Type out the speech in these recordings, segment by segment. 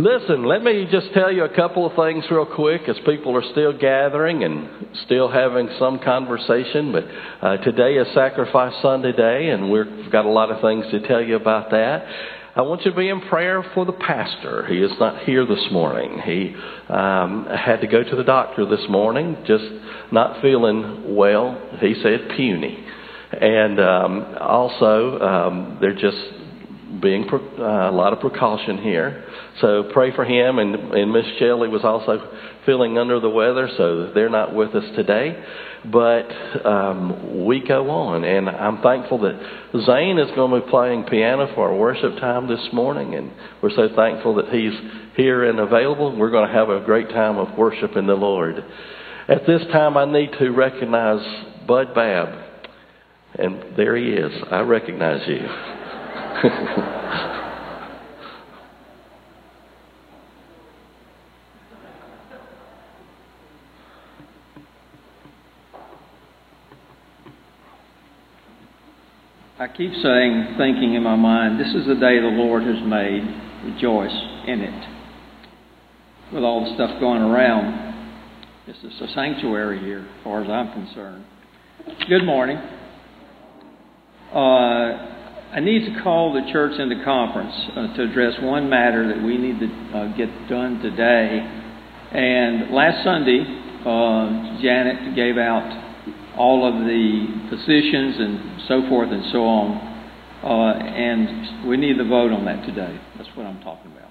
Listen, let me just tell you a couple of things real quick as people are still gathering and still having some conversation. But uh, today is Sacrifice Sunday day, and we've got a lot of things to tell you about that. I want you to be in prayer for the pastor. He is not here this morning. He um, had to go to the doctor this morning, just not feeling well. He said puny. And um, also, um, they're just being uh, a lot of precaution here. So pray for him. And, and Miss Shelley was also feeling under the weather, so they're not with us today. But um, we go on, and I'm thankful that Zane is going to be playing piano for our worship time this morning, and we're so thankful that he's here and available. We're going to have a great time of worship in the Lord. At this time, I need to recognize Bud Babb, and there he is. I recognize you. I keep saying, thinking in my mind, this is the day the Lord has made. Rejoice in it. With all the stuff going around, this is a sanctuary here, as far as I'm concerned. Good morning. Uh, I need to call the church into conference uh, to address one matter that we need to uh, get done today. And last Sunday, uh, Janet gave out all of the positions and so forth and so on. Uh, and we need to vote on that today. That's what I'm talking about.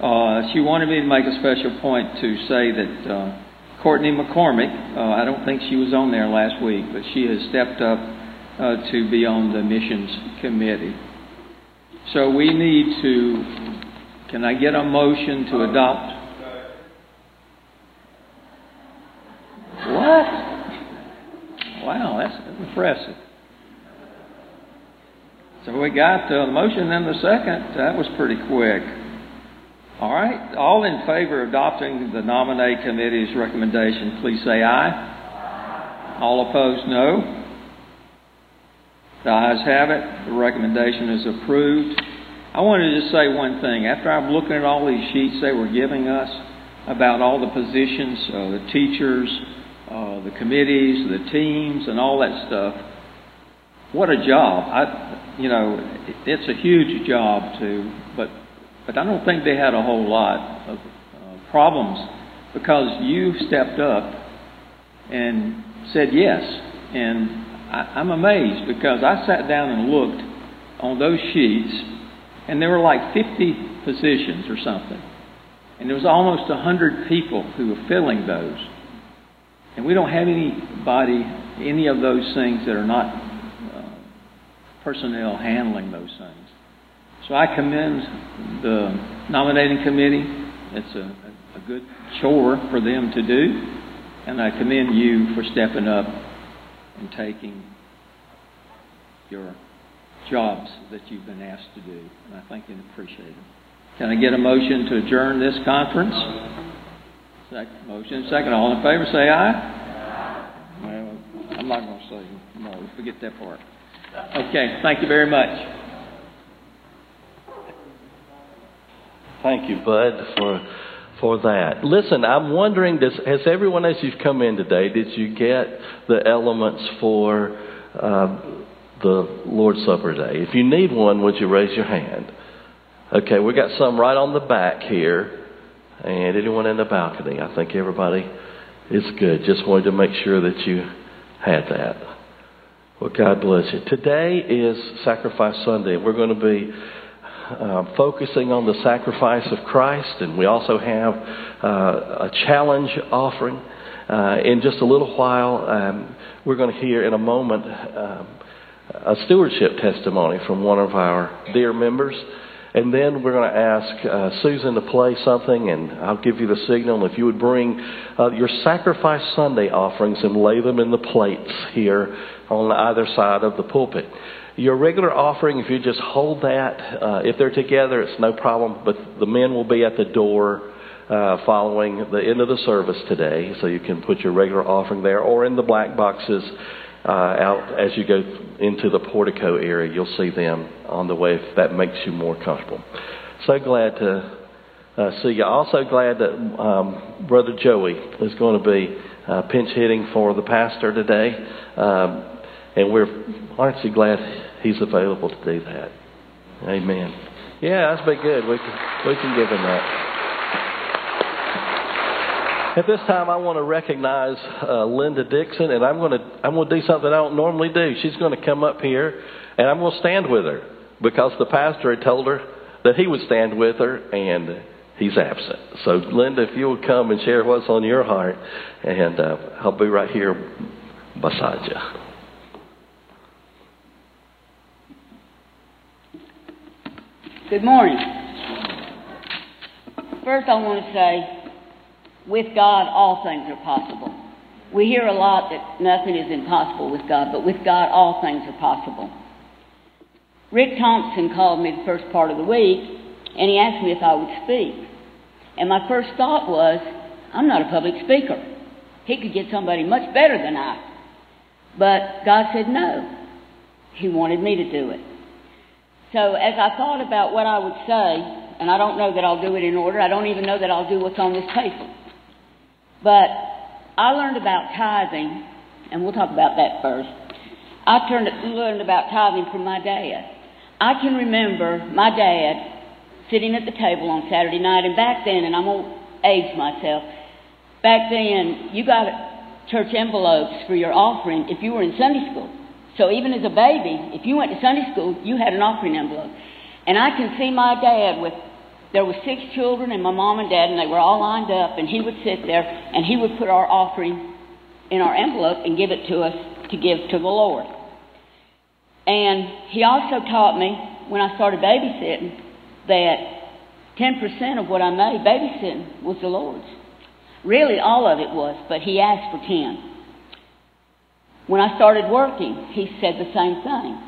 Uh, she wanted me to make a special point to say that uh, Courtney McCormick, I don't think she was on there last week, but she has stepped up uh, to be on the missions committee. So we need to, can I get a motion to adopt? What? Wow, that's impressive. So we got the motion and the second. That was pretty quick. All right. All in favor of adopting the nominee committee's recommendation, please say aye. All opposed, no. The ayes have it. The recommendation is approved. I wanted to just say one thing. After I'm looking at all these sheets they were giving us about all the positions, uh, the teachers, uh, the committees, the teams, and all that stuff, what a job! I, you know, it's a huge job too, but but I don't think they had a whole lot of uh, problems because you stepped up and said yes, and I, I'm amazed because I sat down and looked on those sheets, and there were like 50 positions or something. And there was almost 100 people who were filling those. And we don't have anybody, any of those things that are not uh, personnel handling those things. So I commend the nominating committee. It's a, a good chore for them to do. And I commend you for stepping up and taking your jobs that you've been asked to do. And I thank you appreciate it. Can I get a motion to adjourn this conference? Second, motion second. All in favor, say aye. Well, I'm not going to say no. Forget that part. Okay. Thank you very much. Thank you, Bud, for for that. Listen, I'm wondering, does, has everyone as you've come in today, did you get the elements for uh, the Lord's Supper today? If you need one, would you raise your hand? Okay, we got some right on the back here, and anyone in the balcony. I think everybody is good. Just wanted to make sure that you had that. Well, God bless you. Today is Sacrifice Sunday. We're going to be uh, focusing on the sacrifice of Christ, and we also have uh, a challenge offering. Uh, in just a little while, um, we're going to hear in a moment um, a stewardship testimony from one of our dear members. And then we're going to ask uh, Susan to play something, and I'll give you the signal. If you would bring uh, your Sacrifice Sunday offerings and lay them in the plates here on either side of the pulpit. Your regular offering, if you just hold that, uh, if they're together, it's no problem, but the men will be at the door. Uh, following the end of the service today, so you can put your regular offering there or in the black boxes uh, out as you go into the portico area. You'll see them on the way if that makes you more comfortable. So glad to uh, see you. Also glad that um, Brother Joey is going to be uh, pinch hitting for the pastor today, um, and we're aren't you glad he's available to do that. Amen. Yeah, that's been good. We can we can give him that. At this time, I want to recognize uh, Linda Dixon, and I'm going to I'm going to do something I don't normally do. She's going to come up here, and I'm going to stand with her because the pastor had told her that he would stand with her, and he's absent. So, Linda, if you would come and share what's on your heart, and uh, I'll be right here beside you. Good morning. First, I want to say with God, all things are possible. We hear a lot that nothing is impossible with God, but with God, all things are possible. Rick Thompson called me the first part of the week, and he asked me if I would speak. And my first thought was, I'm not a public speaker. He could get somebody much better than I. But God said no. He wanted me to do it. So as I thought about what I would say, and I don't know that I'll do it in order, I don't even know that I'll do what's on this paper. But I learned about tithing, and we'll talk about that first. I turned, learned about tithing from my dad. I can remember my dad sitting at the table on Saturday night, and back then, and I'm going to age myself, back then, you got church envelopes for your offering if you were in Sunday school. So even as a baby, if you went to Sunday school, you had an offering envelope. And I can see my dad with there were six children and my mom and dad, and they were all lined up, and he would sit there and he would put our offering in our envelope and give it to us to give to the Lord. And he also taught me when I started babysitting that 10% of what I made babysitting was the Lord's. Really, all of it was, but he asked for 10. When I started working, he said the same thing.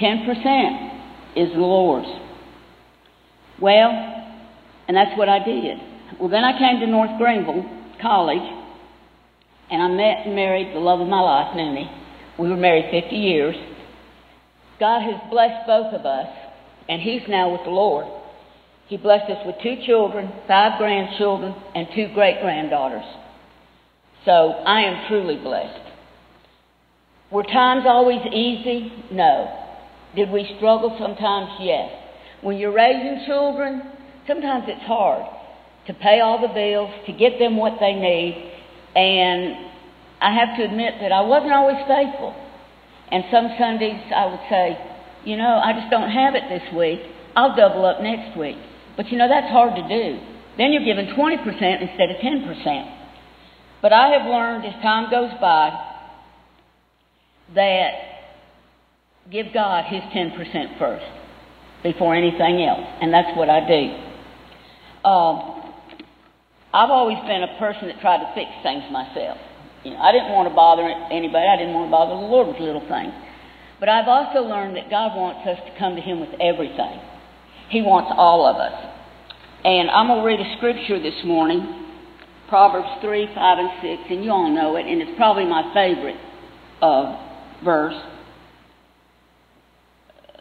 10% is the Lord's. Well, and that's what I did. Well, then I came to North Greenville College, and I met and married the love of my life, Noonie. We were married 50 years. God has blessed both of us, and He's now with the Lord. He blessed us with two children, five grandchildren, and two great granddaughters. So I am truly blessed. Were times always easy? No. Did we struggle sometimes? Yes. When you're raising children, sometimes it's hard to pay all the bills, to get them what they need. And I have to admit that I wasn't always faithful. And some Sundays I would say, you know, I just don't have it this week. I'll double up next week. But you know, that's hard to do. Then you're given 20% instead of 10%. But I have learned as time goes by that give God his 10% first before anything else, and that's what I do. Um, I've always been a person that tried to fix things myself. You know, I didn't want to bother anybody. I didn't want to bother the Lord with little things. But I've also learned that God wants us to come to Him with everything. He wants all of us. And I'm going to read a scripture this morning, Proverbs 3, 5, and 6, and you all know it, and it's probably my favorite uh, verse.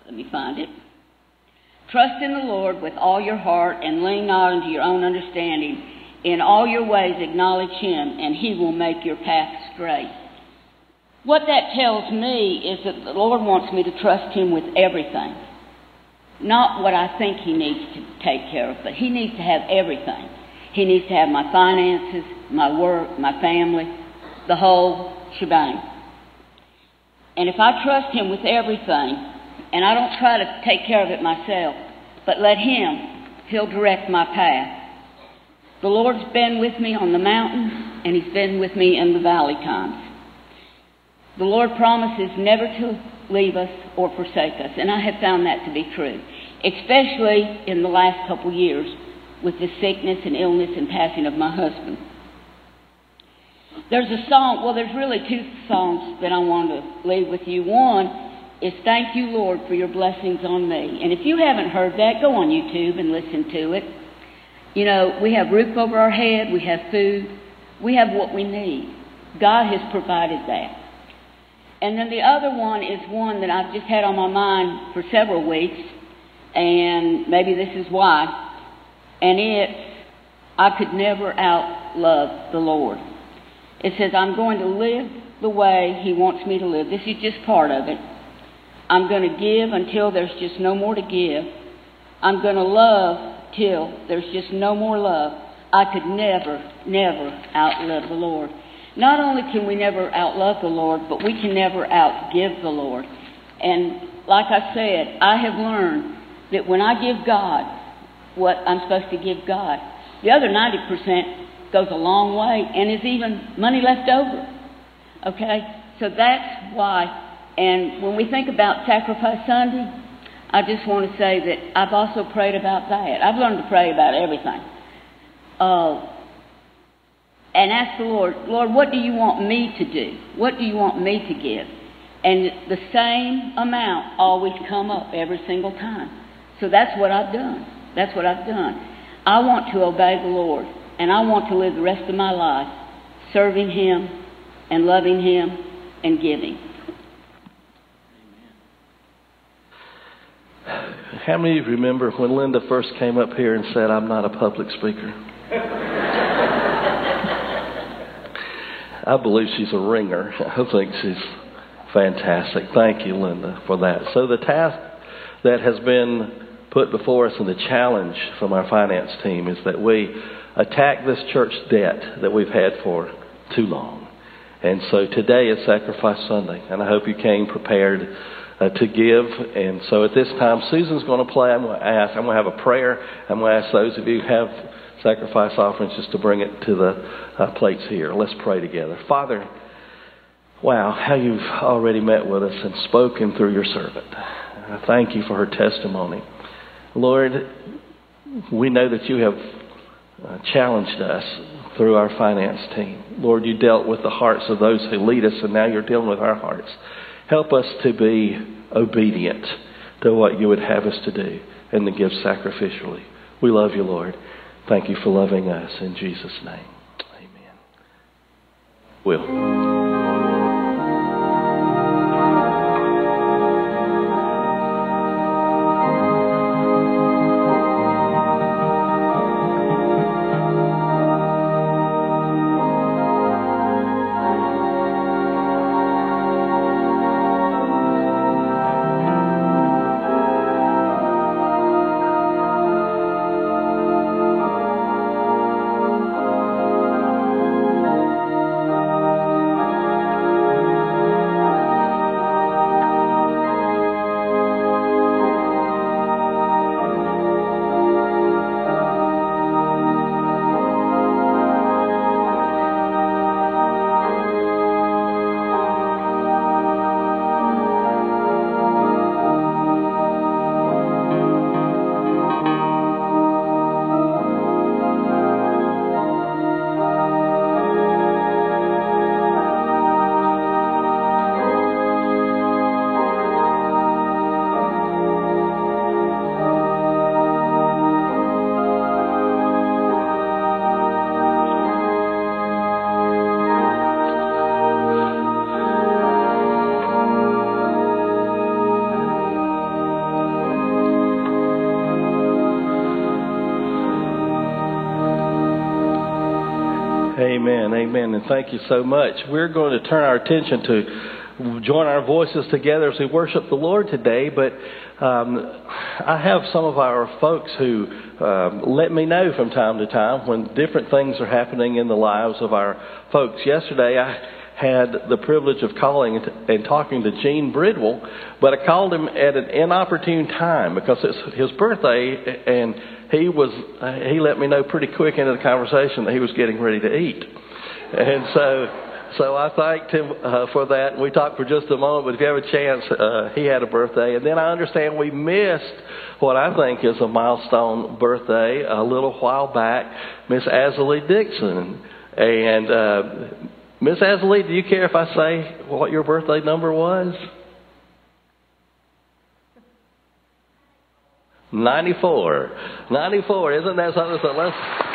Let me find it. Trust in the Lord with all your heart and lean not unto your own understanding. In all your ways acknowledge Him, and He will make your path straight. What that tells me is that the Lord wants me to trust Him with everything. Not what I think He needs to take care of, but He needs to have everything. He needs to have my finances, my work, my family, the whole shebang. And if I trust Him with everything, and I don't try to take care of it myself, but let Him, He'll direct my path. The Lord's been with me on the mountain, and He's been with me in the valley times. The Lord promises never to leave us or forsake us, and I have found that to be true, especially in the last couple years with the sickness and illness and passing of my husband. There's a song, well, there's really two songs that I want to leave with you. One is Thank You, Lord, for your blessings on me. And if you haven't heard that, go on YouTube and listen to it. You know, we have roof over our head, we have food, we have what we need. God has provided that. And then the other one is one that I've just had on my mind for several weeks, and maybe this is why. and it's I could never outlove the Lord. It says, I'm going to live the way He wants me to live. This is just part of it. I'm going to give until there's just no more to give. I'm going to love till there's just no more love. I could never, never outlove the Lord. Not only can we never outlove the Lord, but we can never outgive the Lord. And like I said, I have learned that when I give God what I'm supposed to give God, the other 90% goes a long way and is even money left over. Okay? So that's why. And when we think about Sacrifice Sunday, I just want to say that I've also prayed about that. I've learned to pray about everything. Uh, and ask the Lord, Lord, what do you want me to do? What do you want me to give? And the same amount always come up every single time. So that's what I've done. That's what I've done. I want to obey the Lord, and I want to live the rest of my life serving Him and loving Him and giving. How many of you remember when Linda first came up here and said, I'm not a public speaker? I believe she's a ringer. I think she's fantastic. Thank you, Linda, for that. So, the task that has been put before us and the challenge from our finance team is that we attack this church debt that we've had for too long. And so today is Sacrifice Sunday, and I hope you came prepared uh, to give. And so at this time, Susan's going to play. I'm going to ask, I'm going to have a prayer. I'm going to ask those of you who have sacrifice offerings just to bring it to the uh, plates here. Let's pray together. Father, wow, how you've already met with us and spoken through your servant. I thank you for her testimony. Lord, we know that you have uh, challenged us through our finance team. Lord, you dealt with the hearts of those who lead us, and now you're dealing with our hearts. Help us to be obedient to what you would have us to do and to give sacrificially. We love you, Lord. Thank you for loving us. In Jesus' name, amen. Will. Amen. And thank you so much. We're going to turn our attention to join our voices together as we worship the Lord today. But um, I have some of our folks who um, let me know from time to time when different things are happening in the lives of our folks. Yesterday, I had the privilege of calling and talking to Gene Bridwell, but I called him at an inopportune time because it's his birthday and he was he let me know pretty quick into the conversation that he was getting ready to eat, and so. So I thanked him uh, for that, and we talked for just a moment. But if you have a chance, uh, he had a birthday, and then I understand we missed what I think is a milestone birthday a little while back, Miss Azalee Dixon, and uh, Miss Azalee, do you care if I say what your birthday number was? 94. 94. Isn't that something? So let's.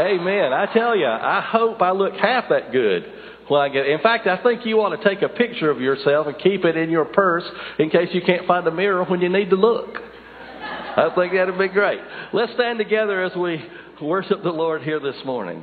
Amen. I tell you, I hope I look half that good when I get. In fact, I think you ought to take a picture of yourself and keep it in your purse in case you can't find a mirror when you need to look. I think that'd be great. Let's stand together as we worship the Lord here this morning.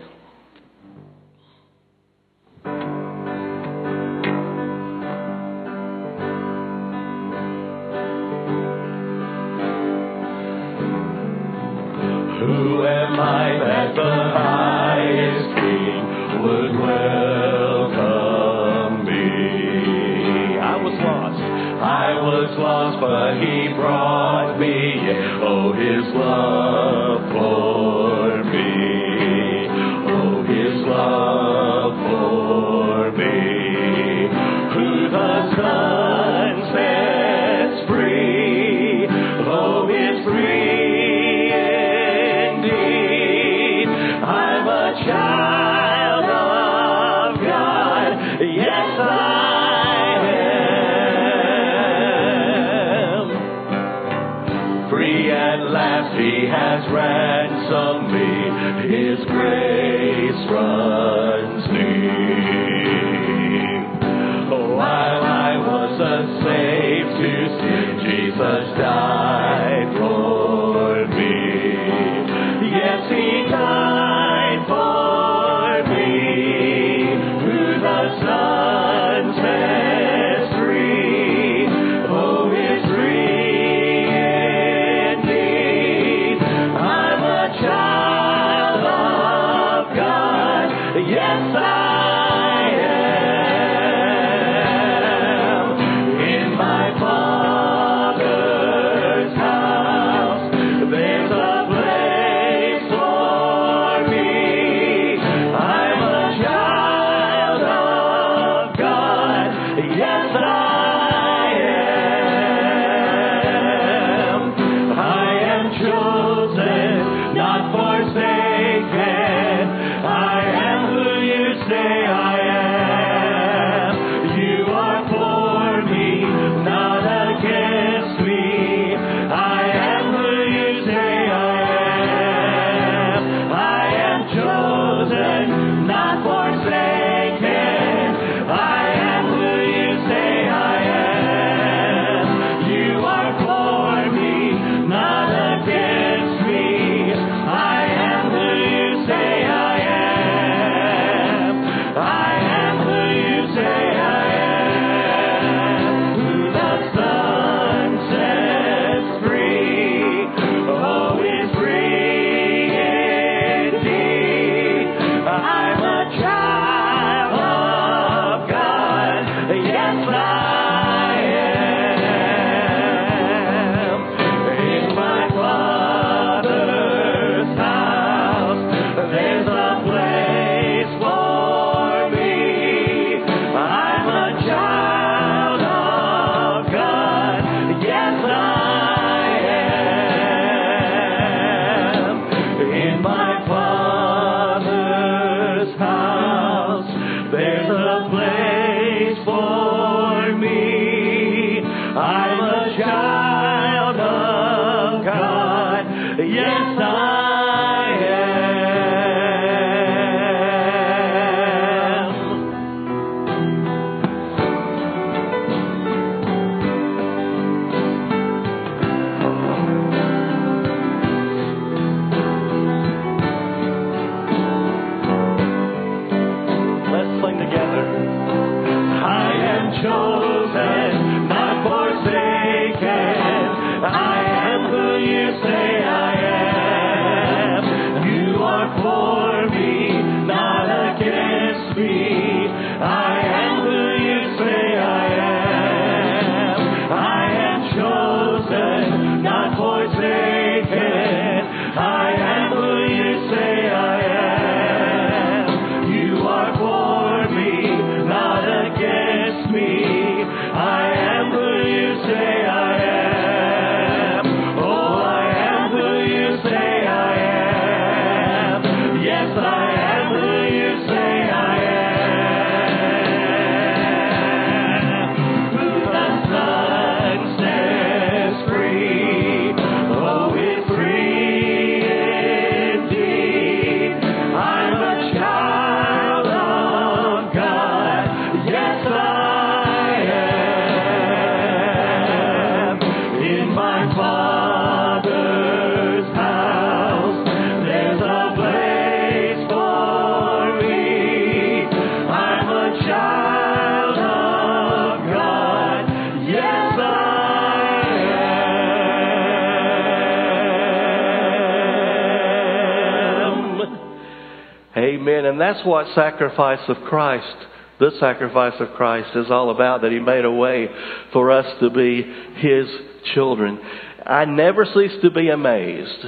and that's what sacrifice of Christ, the sacrifice of Christ, is all about, that He made a way for us to be His children. I never cease to be amazed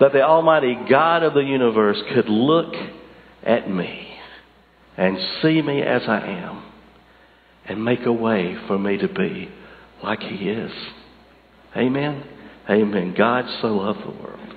that the Almighty God of the universe could look at me and see me as I am and make a way for me to be like He is. Amen. Amen. God so loved the world.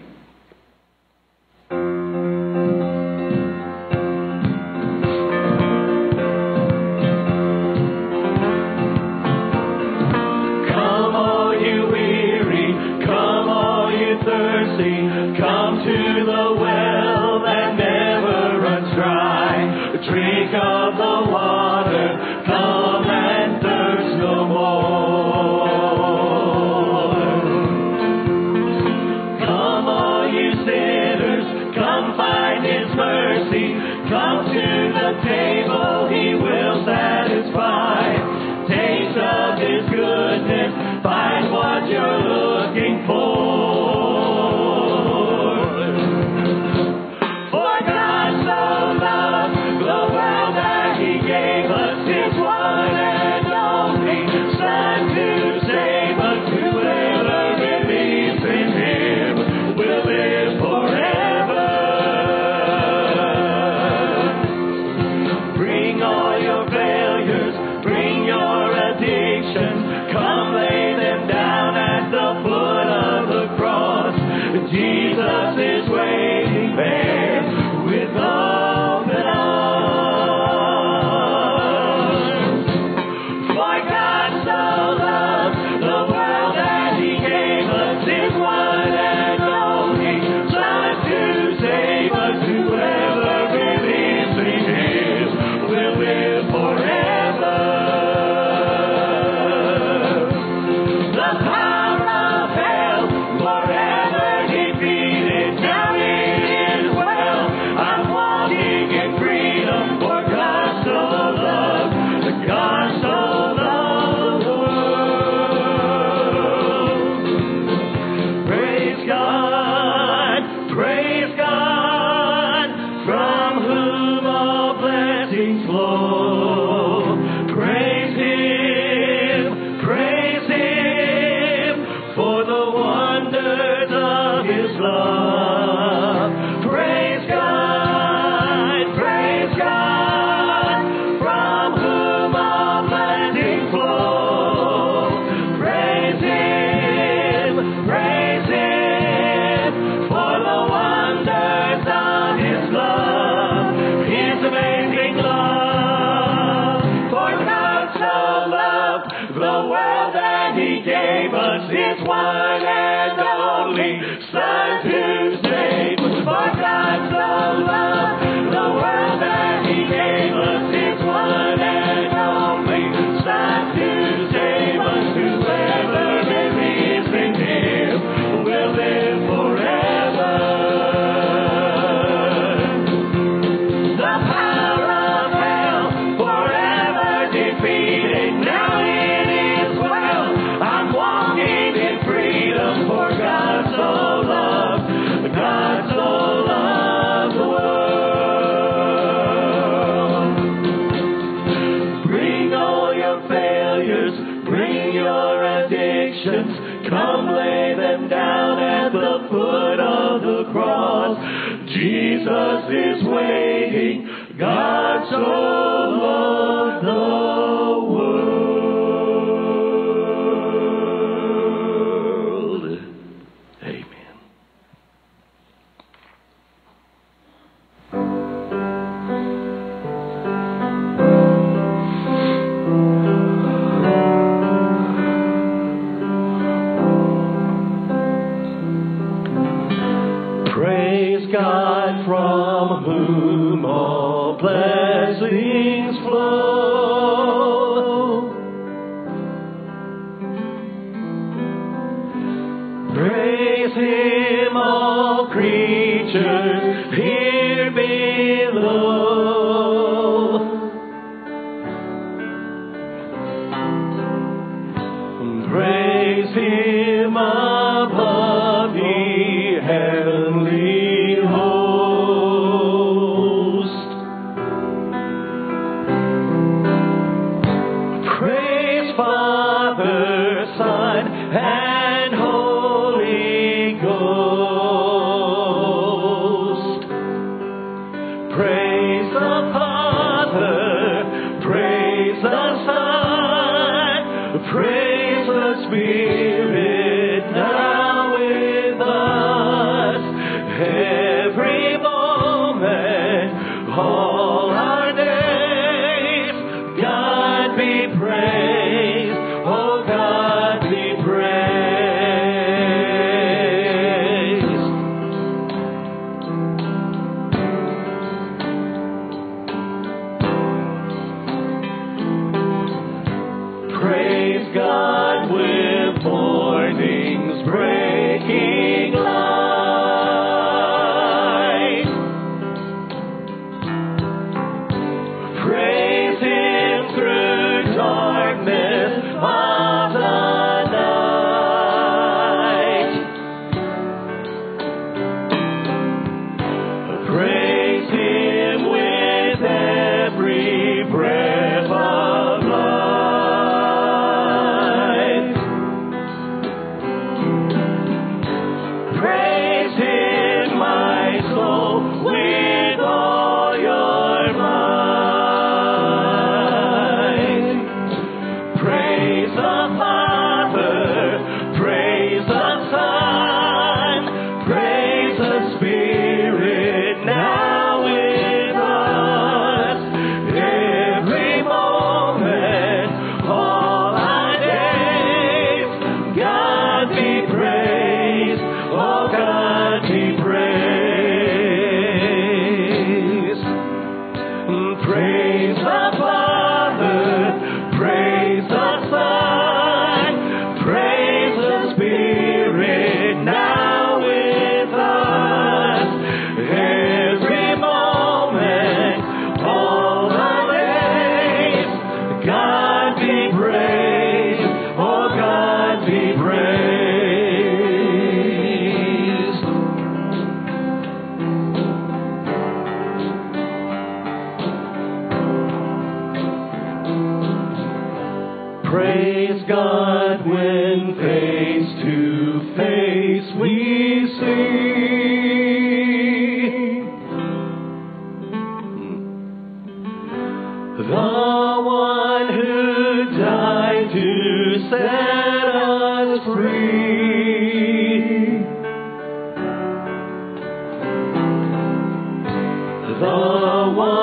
One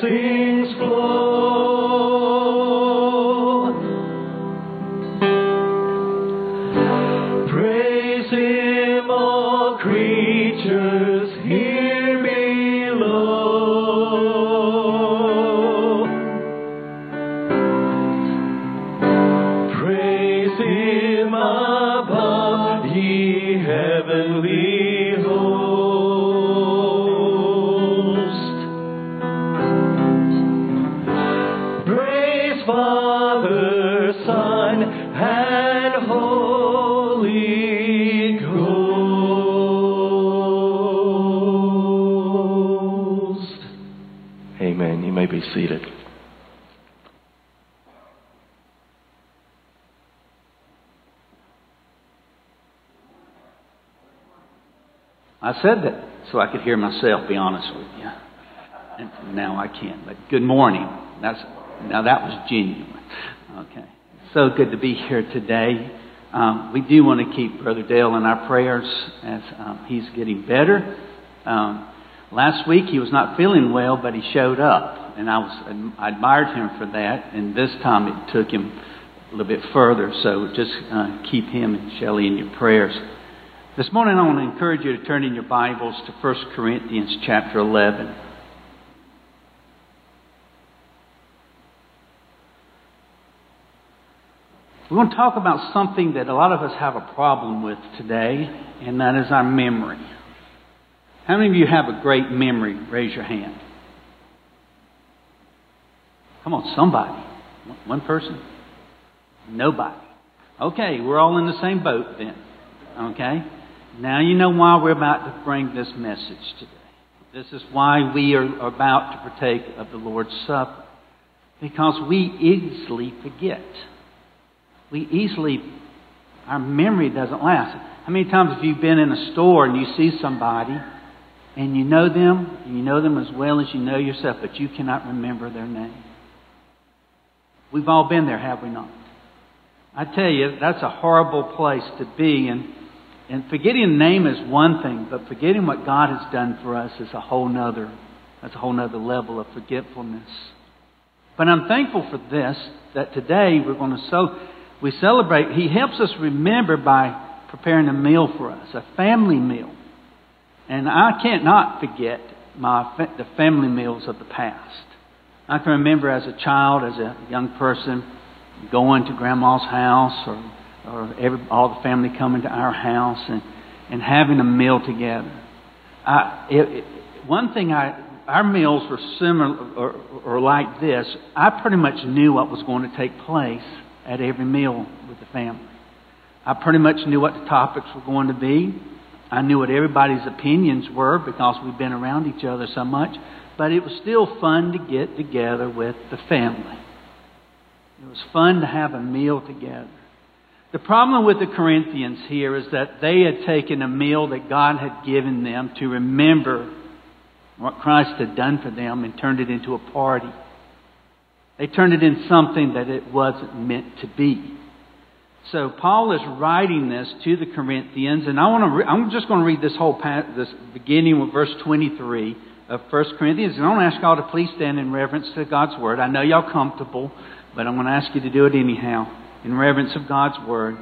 blessings flow. Praise Him, all creatures here below. Praise Him above, ye heavenly I said that so I could hear myself, be honest with you. And now I can. But good morning. That's now that was genuine. Okay. So good to be here today. Um, we do want to keep Brother Dale in our prayers as um, he's getting better. Um, last week he was not feeling well, but he showed up, and I was I admired him for that. And this time it took him a little bit further. So just uh, keep him and Shelley in your prayers. This morning I want to encourage you to turn in your Bibles to 1 Corinthians chapter 11. We're going to talk about something that a lot of us have a problem with today, and that is our memory. How many of you have a great memory? Raise your hand. Come on, somebody. One person? Nobody. Okay, we're all in the same boat then. Okay? Now you know why we're about to bring this message today. This is why we are about to partake of the Lord's Supper. Because we easily forget. We easily, our memory doesn't last. How many times have you been in a store and you see somebody and you know them, and you know them as well as you know yourself, but you cannot remember their name? We've all been there, have we not? I tell you, that's a horrible place to be. And, and forgetting a name is one thing, but forgetting what God has done for us is a whole nother, that's a whole nother level of forgetfulness. But I'm thankful for this, that today we're going to so we celebrate. He helps us remember by preparing a meal for us, a family meal. And I can't not forget my the family meals of the past. I can remember as a child, as a young person, going to grandma's house or, or every, all the family coming to our house and, and having a meal together. I, it, it, one thing I, our meals were similar or, or like this. I pretty much knew what was going to take place at every meal with the family. I I pretty much knew what the topics were going to be. I knew what everybody's opinions were because we've been around each other so much. But it was still fun to get together with the family. It was fun to have a meal together. The problem with the Corinthians here is that they had taken a meal that God had given them to remember what Christ had done for them and turned it into a party. They turned it into something that it wasn't meant to be. So Paul is writing this to the Corinthians, and I want to. Re- I'm just going to read this whole this beginning with verse 23 of 1 Corinthians, and I want to ask y'all to please stand in reverence to God's word. I know y'all comfortable, but I'm going to ask you to do it anyhow in reverence of God's word.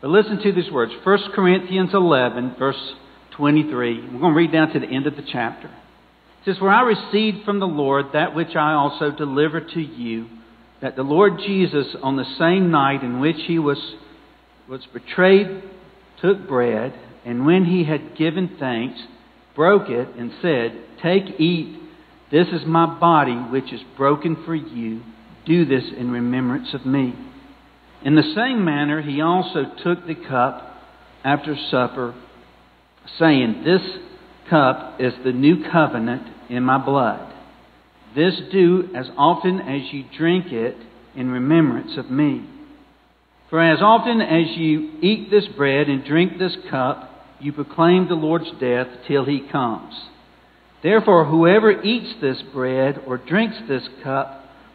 But listen to these words 1 Corinthians 11, verse 23. We're going to read down to the end of the chapter. It says, Where I received from the Lord that which I also delivered to you, that the Lord Jesus, on the same night in which he was, was betrayed, took bread, and when he had given thanks, broke it, and said, Take, eat, this is my body, which is broken for you. Do this in remembrance of me. In the same manner, he also took the cup after supper, saying, This cup is the new covenant in my blood. This do as often as you drink it in remembrance of me. For as often as you eat this bread and drink this cup, you proclaim the Lord's death till he comes. Therefore, whoever eats this bread or drinks this cup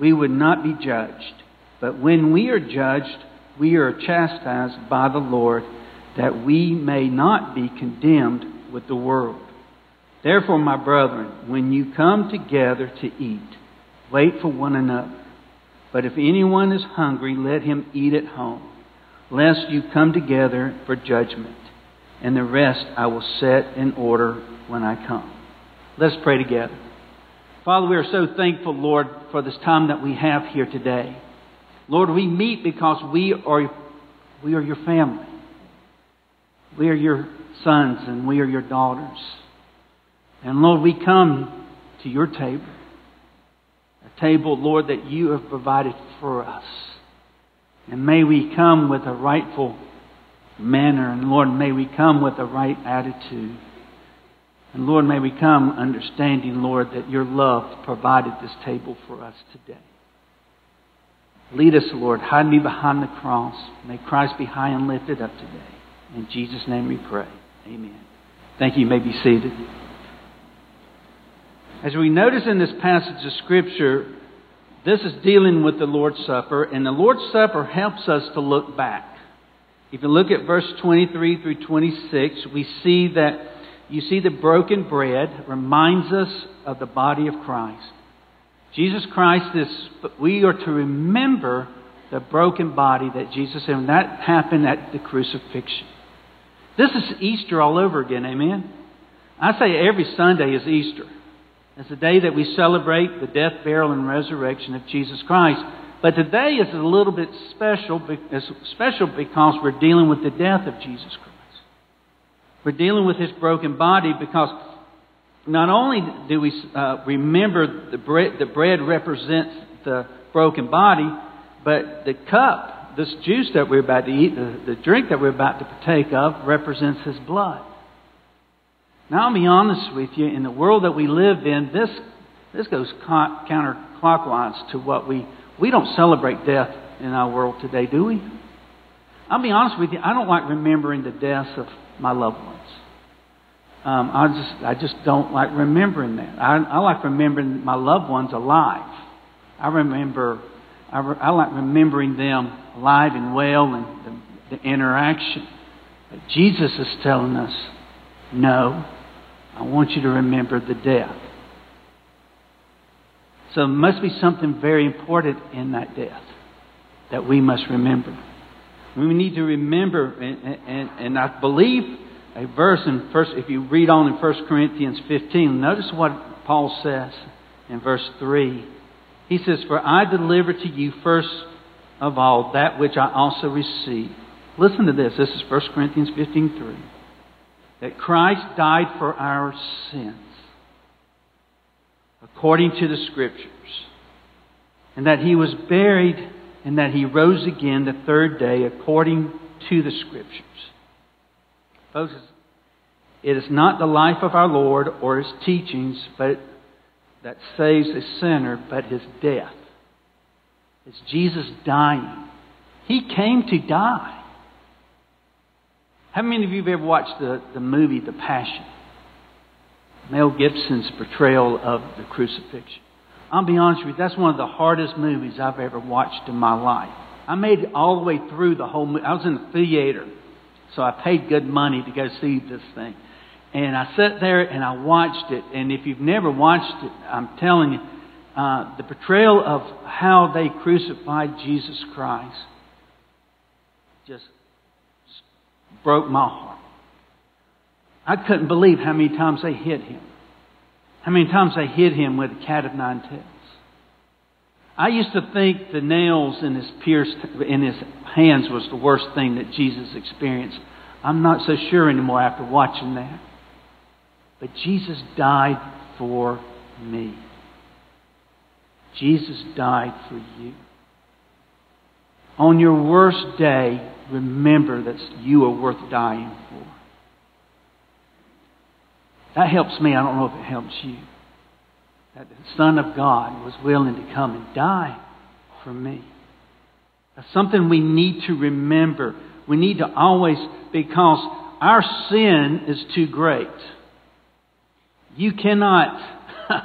we would not be judged. But when we are judged, we are chastised by the Lord, that we may not be condemned with the world. Therefore, my brethren, when you come together to eat, wait for one another. But if anyone is hungry, let him eat at home, lest you come together for judgment. And the rest I will set in order when I come. Let's pray together. Father, we are so thankful, Lord, for this time that we have here today. Lord, we meet because we are, we are your family. We are your sons and we are your daughters. And Lord, we come to your table. A table, Lord, that you have provided for us. And may we come with a rightful manner. And Lord, may we come with a right attitude. And Lord, may we come understanding, Lord, that your love provided this table for us today. Lead us, Lord. Hide me behind the cross. May Christ be high and lifted up today. In Jesus' name we pray. Amen. Thank you. You may be seated. As we notice in this passage of Scripture, this is dealing with the Lord's Supper, and the Lord's Supper helps us to look back. If you look at verse 23 through 26, we see that you see, the broken bread reminds us of the body of Christ. Jesus Christ is, we are to remember the broken body that Jesus and that happened at the crucifixion. This is Easter all over again, amen? I say every Sunday is Easter. It's the day that we celebrate the death, burial, and resurrection of Jesus Christ. But today is a little bit special, special because we're dealing with the death of Jesus Christ. We're dealing with his broken body because not only do we uh, remember the bread, the bread represents the broken body, but the cup, this juice that we're about to eat, the, the drink that we're about to partake of, represents his blood. Now, I'll be honest with you, in the world that we live in, this, this goes counterclockwise to what we, we don't celebrate death in our world today, do we? I'll be honest with you, I don't like remembering the deaths of my loved ones. Um, I just I just don't like remembering that. I, I like remembering my loved ones alive. I remember I, re, I like remembering them alive and well and the, the interaction. But Jesus is telling us, no, I want you to remember the death. So there must be something very important in that death that we must remember. We need to remember, and, and, and I believe a verse in first, if you read on in 1 Corinthians 15, notice what Paul says in verse 3. He says, For I delivered to you first of all that which I also received. Listen to this. This is 1 Corinthians 15 3. That Christ died for our sins according to the Scriptures, and that he was buried, and that he rose again the third day according to the Scriptures. Folks, it is not the life of our Lord or his teachings but that saves a sinner, but his death. It's Jesus dying. He came to die. How many of you have ever watched the, the movie The Passion? Mel Gibson's portrayal of the crucifixion. I'll be honest with you, that's one of the hardest movies I've ever watched in my life. I made it all the way through the whole movie. I was in the theater, so I paid good money to go see this thing. And I sat there and I watched it. And if you've never watched it, I'm telling you, uh, the portrayal of how they crucified Jesus Christ just broke my heart. I couldn't believe how many times they hit him. How many times they hit him with a cat of nine tails. I used to think the nails in his pierced in his hands was the worst thing that Jesus experienced. I'm not so sure anymore after watching that. But Jesus died for me. Jesus died for you. On your worst day, remember that you are worth dying for. That helps me. I don't know if it helps you. That the Son of God was willing to come and die for me. That's something we need to remember. We need to always, because our sin is too great. You cannot.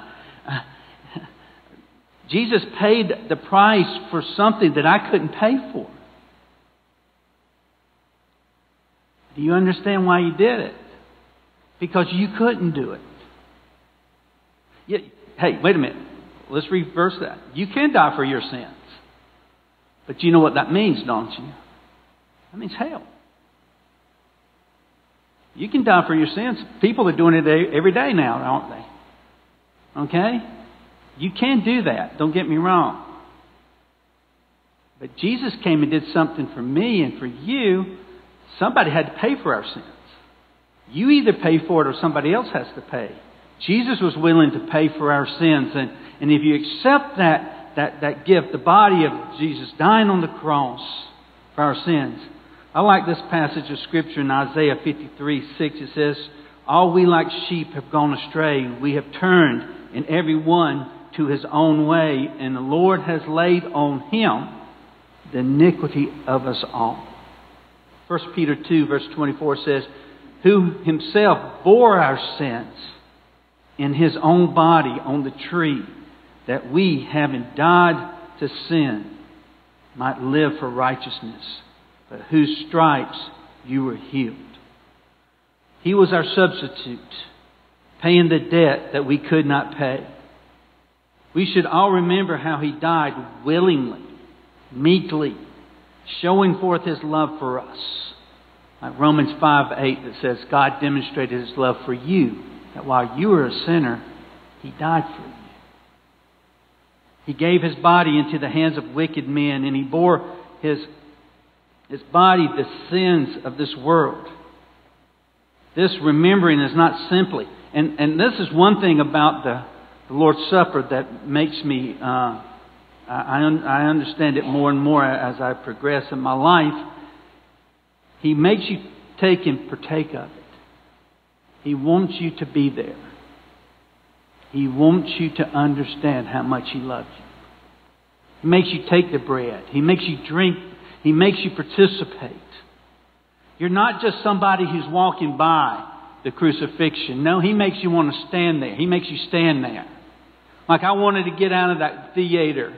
Jesus paid the price for something that I couldn't pay for. Do you understand why he did it? Because you couldn't do it. Hey, wait a minute. Let's reverse that. You can die for your sins. But you know what that means, don't you? That means hell. You can die for your sins. People are doing it every day now, aren't they? Okay? You can do that. Don't get me wrong. But Jesus came and did something for me and for you. Somebody had to pay for our sins. You either pay for it or somebody else has to pay. Jesus was willing to pay for our sins. And, and if you accept that, that, that gift, the body of Jesus dying on the cross for our sins, I like this passage of Scripture in Isaiah 53 6. It says, All we like sheep have gone astray. We have turned in every one to his own way, and the Lord has laid on him the iniquity of us all. 1 Peter 2, verse 24 says, Who himself bore our sins in his own body on the tree, that we, having died to sin, might live for righteousness by whose stripes you were healed. He was our substitute, paying the debt that we could not pay. We should all remember how he died willingly, meekly, showing forth his love for us. Like Romans 5 8 that says, God demonstrated his love for you, that while you were a sinner, he died for you. He gave his body into the hands of wicked men, and he bore his his body the sins of this world. This remembering is not simply, and, and this is one thing about the, the Lord's Supper that makes me, uh, I, I understand it more and more as I progress in my life. He makes you take and partake of it. He wants you to be there. He wants you to understand how much He loves you. He makes you take the bread. He makes you drink he makes you participate. You're not just somebody who's walking by the crucifixion. No, He makes you want to stand there. He makes you stand there. Like I wanted to get out of that theater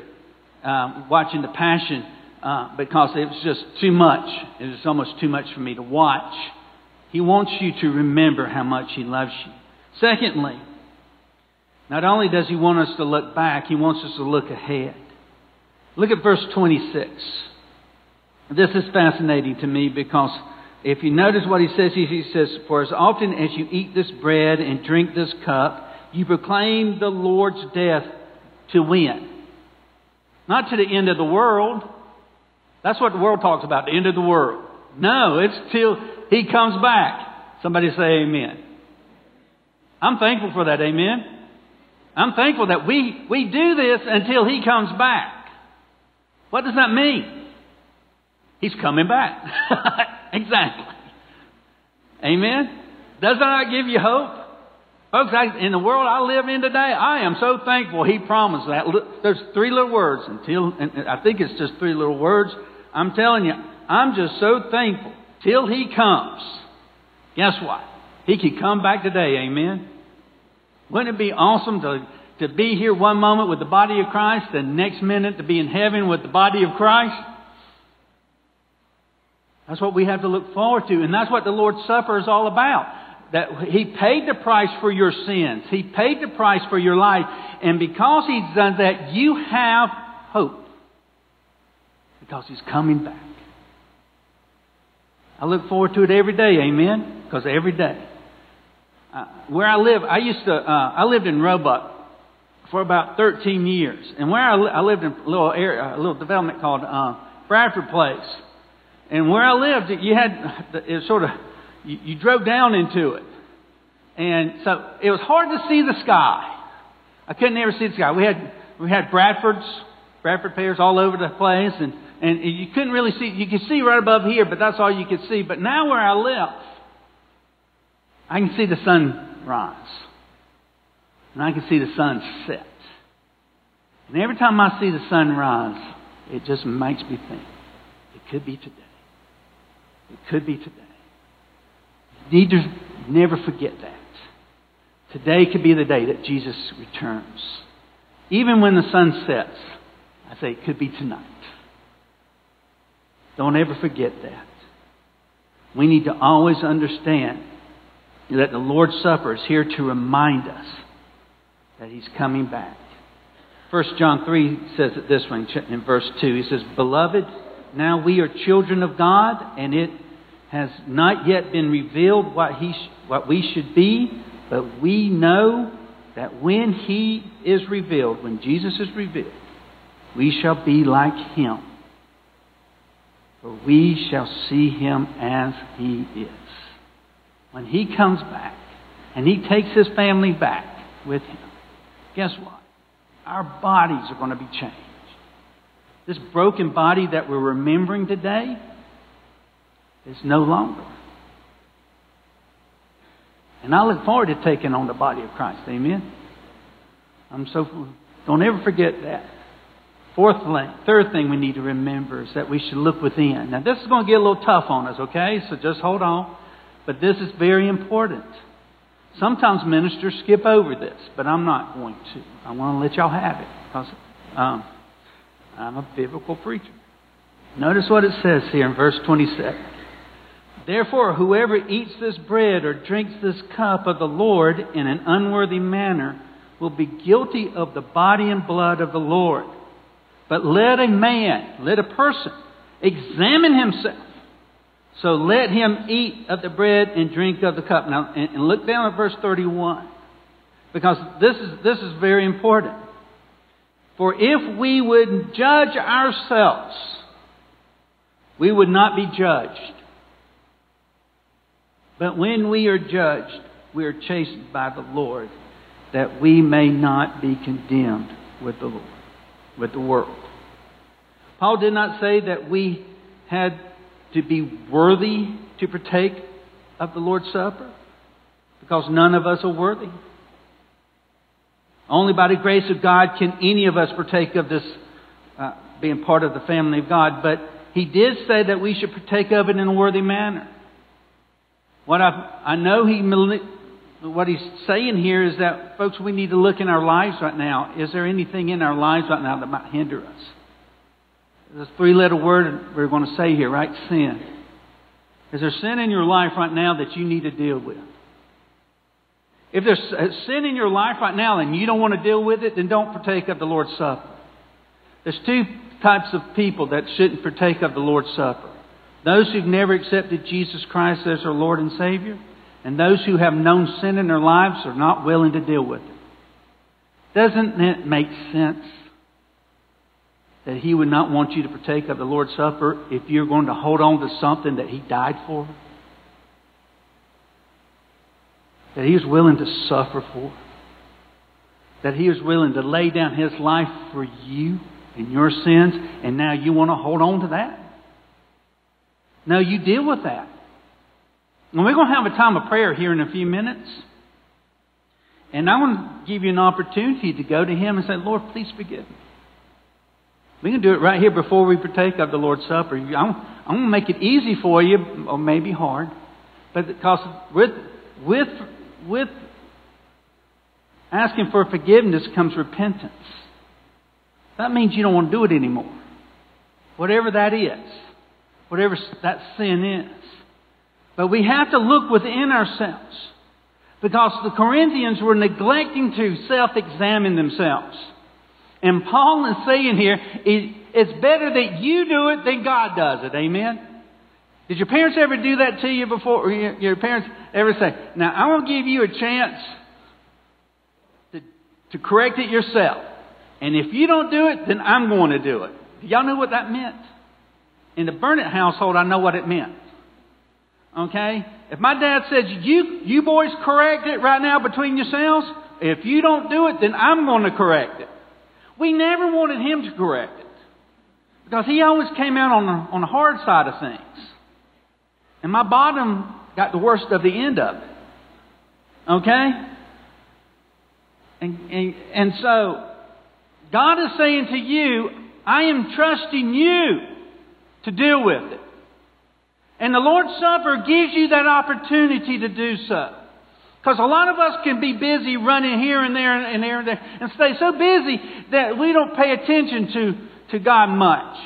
um, watching The Passion uh, because it was just too much. It was almost too much for me to watch. He wants you to remember how much He loves you. Secondly, not only does He want us to look back, He wants us to look ahead. Look at verse 26. This is fascinating to me because if you notice what he says, he says, For as often as you eat this bread and drink this cup, you proclaim the Lord's death to win. Not to the end of the world. That's what the world talks about, the end of the world. No, it's till he comes back. Somebody say amen. I'm thankful for that, amen. I'm thankful that we, we do this until he comes back. What does that mean? He's coming back. exactly. Amen. Does that not give you hope? Folks, I, in the world I live in today, I am so thankful He promised that. There's three little words until, I think it's just three little words. I'm telling you, I'm just so thankful till He comes. Guess what? He could come back today, amen? Wouldn't it be awesome to, to be here one moment with the body of Christ, the next minute to be in heaven with the body of Christ? That's what we have to look forward to, and that's what the Lord's Supper is all about that He paid the price for your sins. He paid the price for your life. And because He's done that, you have hope. Because He's coming back. I look forward to it every day, amen? Because every day. Uh, where I live, I used to, uh, I lived in Roebuck for about 13 years. And where I, li- I lived in a little area, a little development called uh, Bradford Place. And where I lived, you had, it sort of, you, you drove down into it. And so it was hard to see the sky. I couldn't ever see the sky. We had we had Bradfords, Bradford pears all over the place, and and you couldn't really see. You could see right above here, but that's all you could see. But now where I live, I can see the sun rise, and I can see the sun set. And every time I see the sun rise, it just makes me think it could be today. It could be today. You need to never forget that. Today could be the day that Jesus returns. Even when the sun sets, I say it could be tonight. Don't ever forget that. We need to always understand that the Lord's Supper is here to remind us that He's coming back. 1 John 3 says it this way in verse 2. He says, Beloved, now we are children of God, and it has not yet been revealed what, he, what we should be, but we know that when He is revealed, when Jesus is revealed, we shall be like Him. For we shall see Him as He is. When He comes back and He takes His family back with Him, guess what? Our bodies are going to be changed. This broken body that we're remembering today is no longer. And I look forward to taking on the body of Christ. Amen. I'm so don't ever forget that. Fourth thing, third thing we need to remember is that we should look within. Now this is going to get a little tough on us, okay? So just hold on. But this is very important. Sometimes ministers skip over this, but I'm not going to. I want to let y'all have it because um, I'm a biblical preacher. Notice what it says here in verse 27. Therefore, whoever eats this bread or drinks this cup of the Lord in an unworthy manner will be guilty of the body and blood of the Lord. But let a man, let a person, examine himself. So let him eat of the bread and drink of the cup. Now, and look down at verse 31. Because this is, this is very important. For if we would judge ourselves, we would not be judged. But when we are judged, we are chastened by the Lord, that we may not be condemned with the Lord, with the world. Paul did not say that we had to be worthy to partake of the Lord's Supper, because none of us are worthy. Only by the grace of God can any of us partake of this, uh, being part of the family of God. But he did say that we should partake of it in a worthy manner. What I, I know he, what he's saying here is that, folks, we need to look in our lives right now. Is there anything in our lives right now that might hinder us? There's a three letter word we're going to say here, right? Sin. Is there sin in your life right now that you need to deal with? If there's sin in your life right now and you don't want to deal with it, then don't partake of the Lord's Supper. There's two types of people that shouldn't partake of the Lord's Supper. Those who've never accepted Jesus Christ as their Lord and Savior, and those who have known sin in their lives are not willing to deal with it. Doesn't it make sense that He would not want you to partake of the Lord's Supper if you're going to hold on to something that He died for? That He was willing to suffer for? That He was willing to lay down His life for you and your sins, and now you want to hold on to that? No, you deal with that. And we're going to have a time of prayer here in a few minutes. And I want to give you an opportunity to go to Him and say, Lord, please forgive me. We can do it right here before we partake of the Lord's Supper. I'm, I'm going to make it easy for you, or maybe hard. But because with, with, with asking for forgiveness comes repentance. That means you don't want to do it anymore. Whatever that is. Whatever that sin is. But we have to look within ourselves. Because the Corinthians were neglecting to self-examine themselves. And Paul is saying here, it's better that you do it than God does it. Amen? Did your parents ever do that to you before? Or your parents ever say, now I want to give you a chance to, to correct it yourself. And if you don't do it, then I'm going to do it. Do y'all know what that meant? In the Burnett household, I know what it meant. Okay? If my dad said, you, you boys correct it right now between yourselves, if you don't do it, then I'm going to correct it. We never wanted him to correct it. Because he always came out on the, on the hard side of things. And my bottom got the worst of the end of it. Okay? And, and, and so, God is saying to you, I am trusting you to deal with it. And the Lord's Supper gives you that opportunity to do so. Because a lot of us can be busy running here and there and there and there and stay so busy that we don't pay attention to, to God much.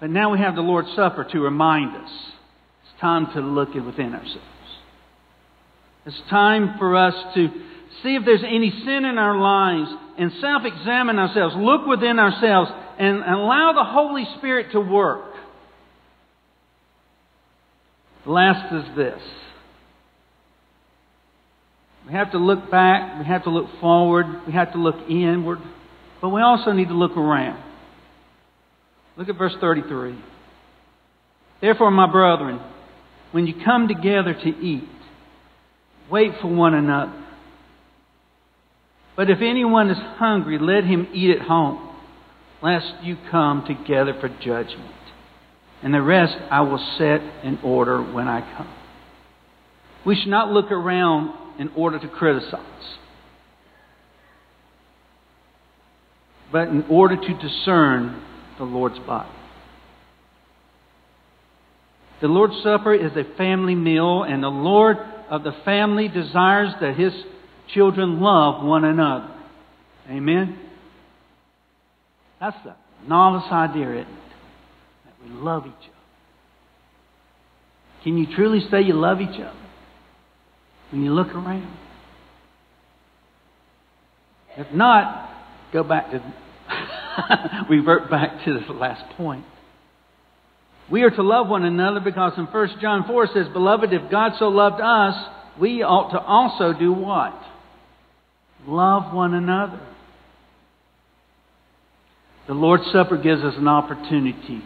But now we have the Lord's Supper to remind us. It's time to look within ourselves. It's time for us to see if there's any sin in our lives and self examine ourselves, look within ourselves, and allow the Holy Spirit to work. Last is this we have to look back, we have to look forward, we have to look inward, but we also need to look around. Look at verse 33. Therefore, my brethren, when you come together to eat, wait for one another. But if anyone is hungry, let him eat at home, lest you come together for judgment. And the rest I will set in order when I come. We should not look around in order to criticize, but in order to discern the Lord's body. The Lord's Supper is a family meal, and the Lord of the family desires that his children love one another. Amen? That's the novice idea, we love each other. Can you truly say you love each other? when you look around? If not, go back to, revert back to the last point. We are to love one another because in 1 John 4 says, Beloved, if God so loved us, we ought to also do what? Love one another. The Lord's Supper gives us an opportunity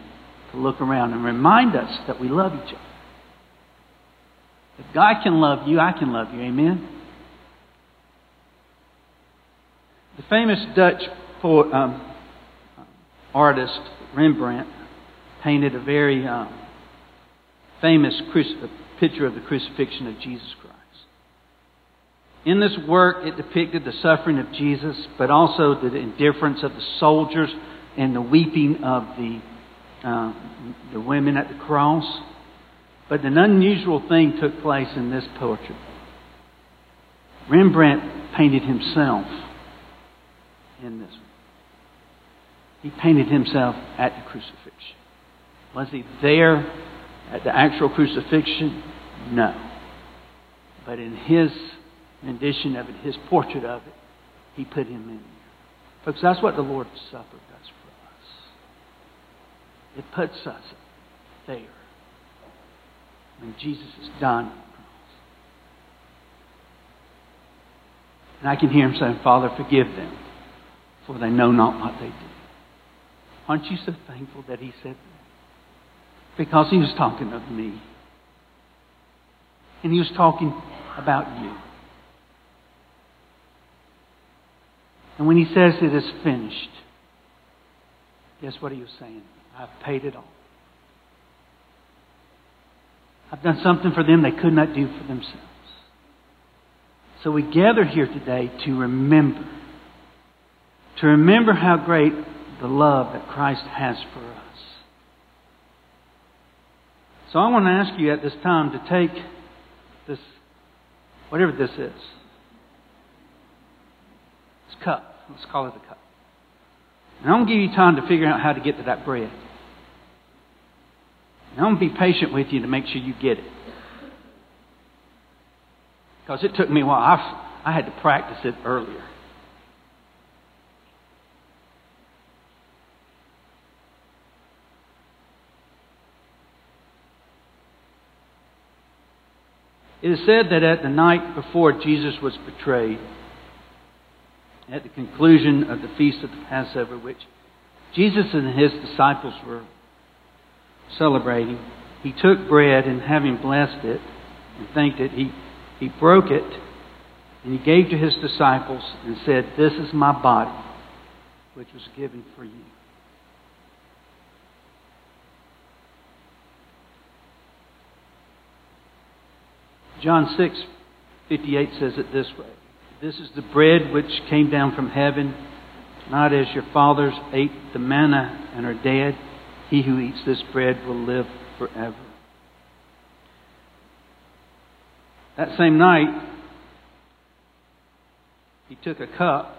to look around and remind us that we love each other. If God can love you, I can love you. Amen? The famous Dutch poet, um, artist Rembrandt painted a very um, famous cruci- picture of the crucifixion of Jesus Christ. In this work, it depicted the suffering of Jesus, but also the indifference of the soldiers and the weeping of the, uh, the women at the cross. But an unusual thing took place in this portrait. Rembrandt painted himself in this. one. He painted himself at the crucifixion. Was he there at the actual crucifixion? No. But in his rendition of it, his portrait of it, he put him in there. Folks, that's what the Lord's Supper does. It puts us there. When Jesus is done. And I can hear him saying, Father, forgive them, for they know not what they do. Aren't you so thankful that he said that? Because he was talking of me. And he was talking about you. And when he says it is finished, guess what he was saying? I've paid it all. I've done something for them they could not do for themselves. So we gather here today to remember. To remember how great the love that Christ has for us. So I want to ask you at this time to take this, whatever this is, this cup. Let's call it a cup. And I'm going to give you time to figure out how to get to that bread. And I'm going to be patient with you to make sure you get it. Because it took me a while. I, I had to practice it earlier. It is said that at the night before Jesus was betrayed, at the conclusion of the feast of the Passover, which Jesus and his disciples were celebrating, he took bread and having blessed it and thanked it, he, he broke it and he gave to his disciples and said, This is my body, which was given for you. John 6 58 says it this way This is the bread which came down from heaven, not as your fathers ate the manna and are dead. He who eats this bread will live forever. That same night, he took a cup.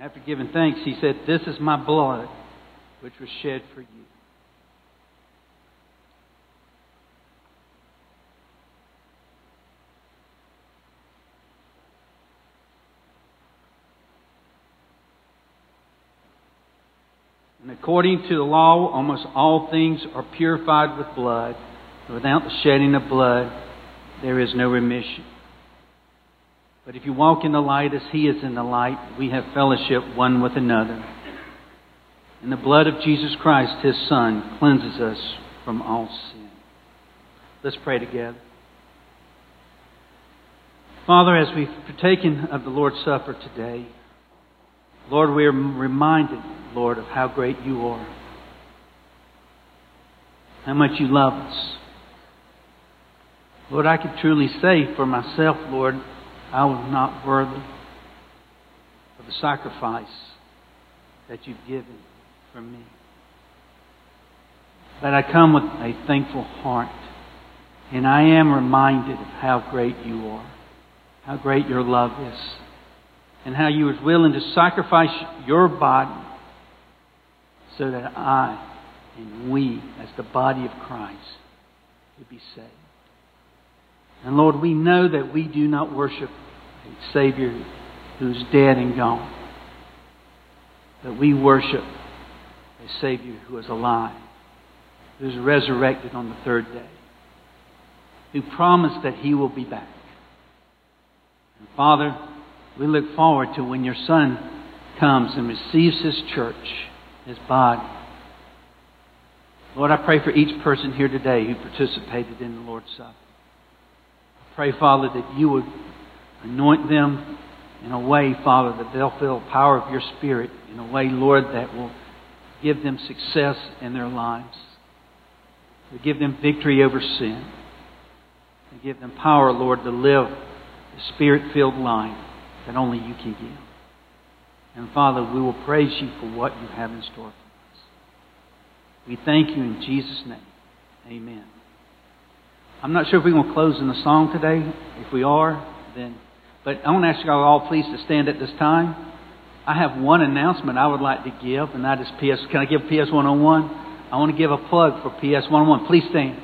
After giving thanks, he said, This is my blood, which was shed for you. According to the law, almost all things are purified with blood. Without the shedding of blood, there is no remission. But if you walk in the light as He is in the light, we have fellowship one with another. And the blood of Jesus Christ, His Son, cleanses us from all sin. Let's pray together. Father, as we've partaken of the Lord's Supper today, Lord, we are reminded, Lord, of how great you are, how much you love us. Lord, I can truly say for myself, Lord, I was not worthy of the sacrifice that you've given for me. But I come with a thankful heart, and I am reminded of how great you are, how great your love is and how you was willing to sacrifice your body so that I and we, as the body of Christ, could be saved. And Lord, we know that we do not worship a Savior who's dead and gone, but we worship a Savior who is alive, who is resurrected on the third day, who promised that He will be back. And Father, we look forward to when your Son comes and receives His church, His body. Lord, I pray for each person here today who participated in the Lord's Supper. I pray, Father, that you would anoint them in a way, Father, that they'll feel the power of your Spirit in a way, Lord, that will give them success in their lives. To give them victory over sin. To give them power, Lord, to live a spirit filled life that only you can give. And Father, we will praise you for what you have in store for us. We thank you in Jesus' name. Amen. I'm not sure if we're going to close in the song today. If we are, then. But I want to ask you all please to stand at this time. I have one announcement I would like to give, and that is PS. Can I give PS 101? I want to give a plug for PS 101. Please stand.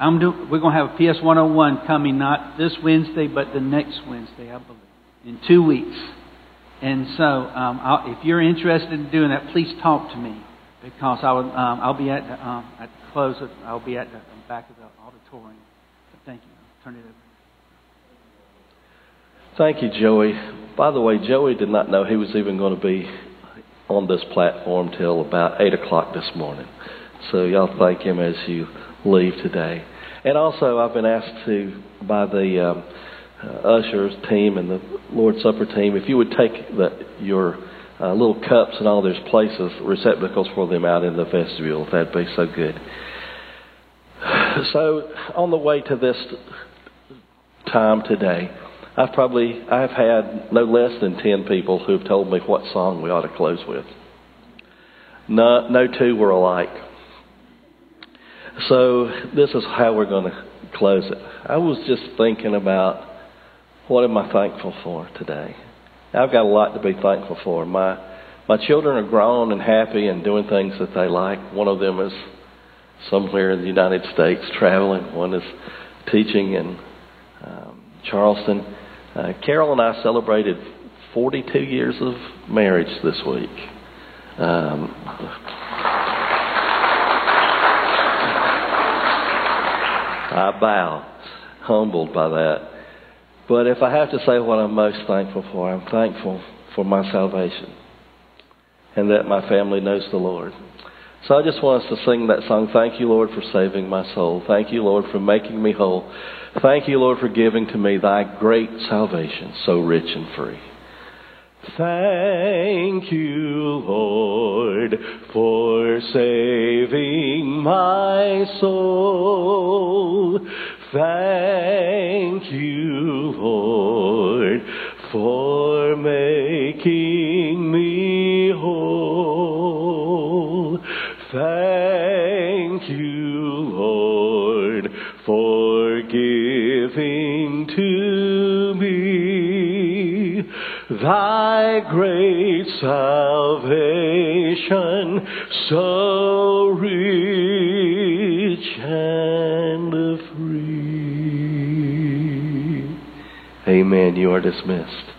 I'm we're going to have a PS 101 coming not this Wednesday, but the next Wednesday, I believe, in two weeks. And so, um, if you're interested in doing that, please talk to me because I would, um, I'll be at the, um, at the close of, I'll be at the back of the auditorium. But thank you. I'll turn it over. Thank you, Joey. By the way, Joey did not know he was even going to be on this platform till about 8 o'clock this morning. So y'all thank him as you leave today. And also, I've been asked to, by the um, uh, ushers team and the Lord's Supper team, if you would take the, your uh, little cups and all those places, receptacles for them out in the vestibule, that'd be so good. So, on the way to this time today, I've probably I've had no less than ten people who've told me what song we ought to close with. No, no two were alike. So this is how we're going to close it. I was just thinking about what am I thankful for today. I've got a lot to be thankful for. My my children are grown and happy and doing things that they like. One of them is somewhere in the United States traveling. One is teaching in um, Charleston. Uh, Carol and I celebrated 42 years of marriage this week. Um, I bow, humbled by that. But if I have to say what I'm most thankful for, I'm thankful for my salvation and that my family knows the Lord. So I just want us to sing that song. Thank you, Lord, for saving my soul. Thank you, Lord, for making me whole. Thank you, Lord, for giving to me thy great salvation, so rich and free. Thank you, Lord, for saving my soul. Thank you, Lord, for making me whole. Thank you, Lord, for giving to thy great salvation, so rich and free. Amen. You are dismissed.